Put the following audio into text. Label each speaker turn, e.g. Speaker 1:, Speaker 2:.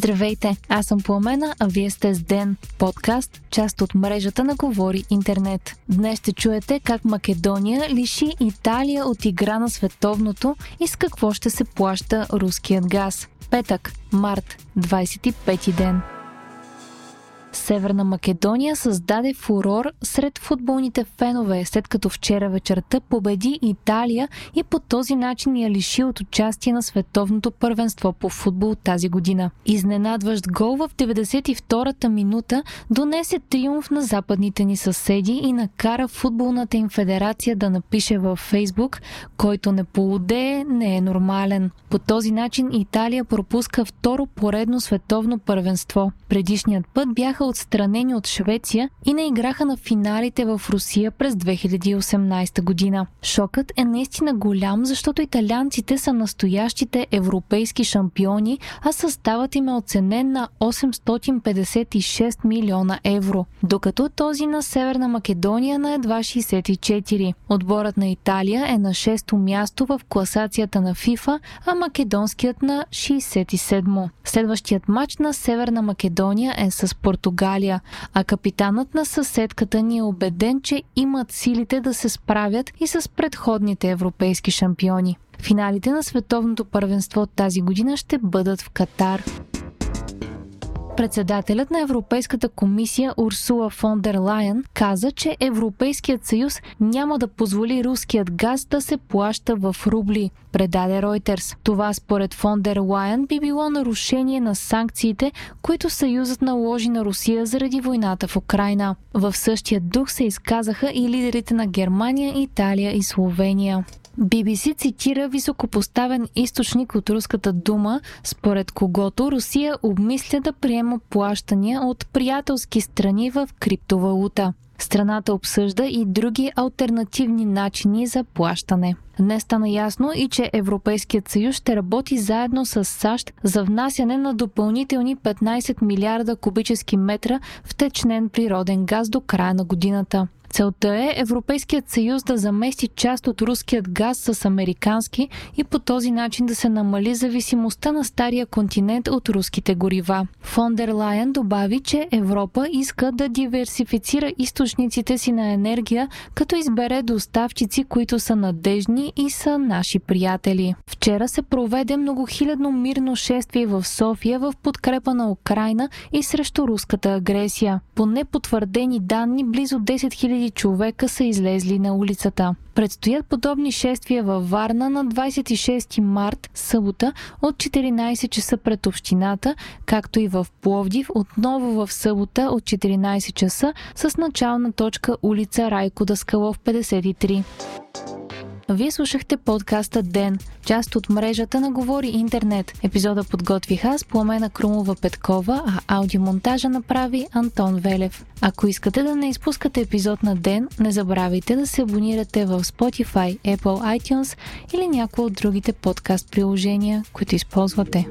Speaker 1: Здравейте, аз съм Пламена, а вие сте с Ден, подкаст, част от мрежата на Говори Интернет. Днес ще чуете как Македония лиши Италия от игра на световното и с какво ще се плаща руският газ. Петък, март, 25 ден. Северна Македония създаде фурор сред футболните фенове, след като вчера вечерта победи Италия и по този начин я лиши от участие на световното първенство по футбол тази година. Изненадващ гол в 92-та минута донесе триумф на западните ни съседи и накара футболната им федерация да напише във Фейсбук, който не полудее, не е нормален. По този начин Италия пропуска второ поредно световно първенство. Предишният път бяха бяха отстранени от Швеция и не играха на финалите в Русия през 2018 година. Шокът е наистина голям, защото италианците са настоящите европейски шампиони, а съставът им е оценен на 856 милиона евро, докато този на Северна Македония на едва 64. Отборът на Италия е на 6-то място в класацията на ФИФА, а македонският на 67. Следващият матч на Северна Македония е с Португалия Португалия, а капитанът на съседката ни е убеден, че имат силите да се справят и с предходните европейски шампиони. Финалите на световното първенство тази година ще бъдат в Катар. Председателят на Европейската комисия Урсула фон дер Лайен каза, че Европейският съюз няма да позволи руският газ да се плаща в рубли, предаде Ройтерс. Това според фон дер Лайен би било нарушение на санкциите, които Съюзът наложи на Русия заради войната в Украина. В същия дух се изказаха и лидерите на Германия, Италия и Словения. BBC цитира високопоставен източник от руската дума, според когото Русия обмисля да приема плащания от приятелски страни в криптовалута. Страната обсъжда и други альтернативни начини за плащане. Днес стана ясно и че Европейският съюз ще работи заедно с САЩ за внасяне на допълнителни 15 милиарда кубически метра втечнен природен газ до края на годината. Целта е Европейският съюз да замести част от руският газ с американски и по този начин да се намали зависимостта на стария континент от руските горива. Фондер Лайен добави, че Европа иска да диверсифицира източниците си на енергия, като избере доставчици, които са надежни и са наши приятели. Вчера се проведе многохилядно мирно шествие в София в подкрепа на Украина и срещу руската агресия. По непотвърдени данни, близо 10 000 000 човека са излезли на улицата. Предстоят подобни шествия във Варна на 26 март, събота, от 14 часа пред общината, както и в Пловдив, отново в събота от 14 часа с начална точка улица Райко Даскалов 53. Вие слушахте подкаста Ден, част от мрежата на Говори Интернет. Епизода подготвих аз, Пламена Крумова Петкова, а аудиомонтажа направи Антон Велев. Ако искате да не изпускате епизод на Ден, не забравяйте да се абонирате в Spotify, Apple iTunes или някои от другите подкаст приложения, които използвате.